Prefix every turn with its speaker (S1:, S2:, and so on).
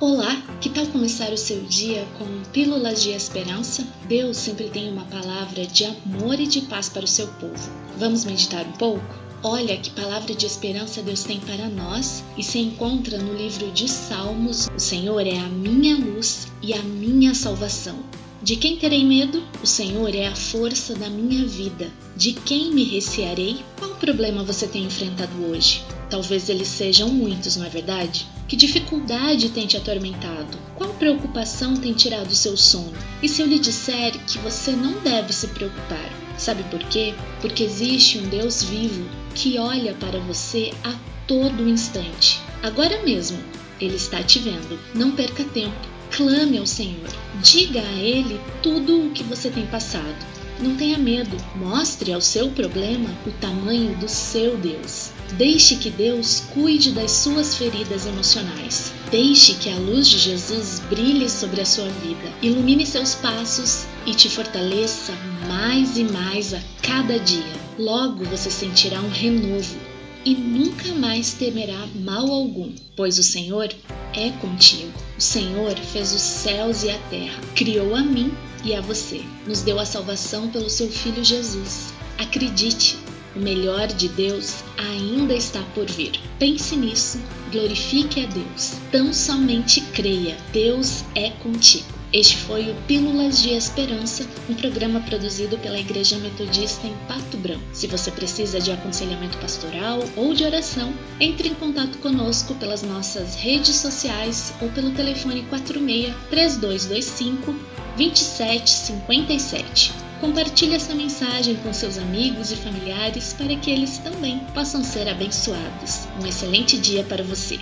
S1: Olá, que tal começar o seu dia com pílulas de esperança? Deus sempre tem uma palavra de amor e de paz para o seu povo. Vamos meditar um pouco? Olha que palavra de esperança Deus tem para nós e se encontra no livro de Salmos: O Senhor é a minha luz e a minha salvação. De quem terei medo? O Senhor é a força da minha vida. De quem me recearei? Qual problema você tem enfrentado hoje? Talvez eles sejam muitos, não é verdade? Que dificuldade tem te atormentado? Qual preocupação tem tirado o seu sono? E se eu lhe disser que você não deve se preocupar? Sabe por quê? Porque existe um Deus vivo que olha para você a todo instante. Agora mesmo, Ele está te vendo. Não perca tempo. Clame ao Senhor. Diga a Ele tudo o que você tem passado. Não tenha medo. Mostre ao seu problema o tamanho do seu Deus. Deixe que Deus cuide das suas feridas emocionais. Deixe que a luz de Jesus brilhe sobre a sua vida, ilumine seus passos e te fortaleça mais e mais a cada dia. Logo você sentirá um renovo e nunca mais temerá mal algum, pois o Senhor é contigo. O Senhor fez os céus e a terra, criou a mim e a você. Nos deu a salvação pelo seu Filho Jesus. Acredite, o melhor de Deus ainda está por vir. Pense nisso, glorifique a Deus. Tão somente creia, Deus é contigo. Este foi o Pílulas de Esperança, um programa produzido pela Igreja Metodista em Pato Branco. Se você precisa de aconselhamento pastoral ou de oração, entre em contato conosco pelas nossas redes sociais ou pelo telefone 46 3225 2757. Compartilhe essa mensagem com seus amigos e familiares para que eles também possam ser abençoados. Um excelente dia para você!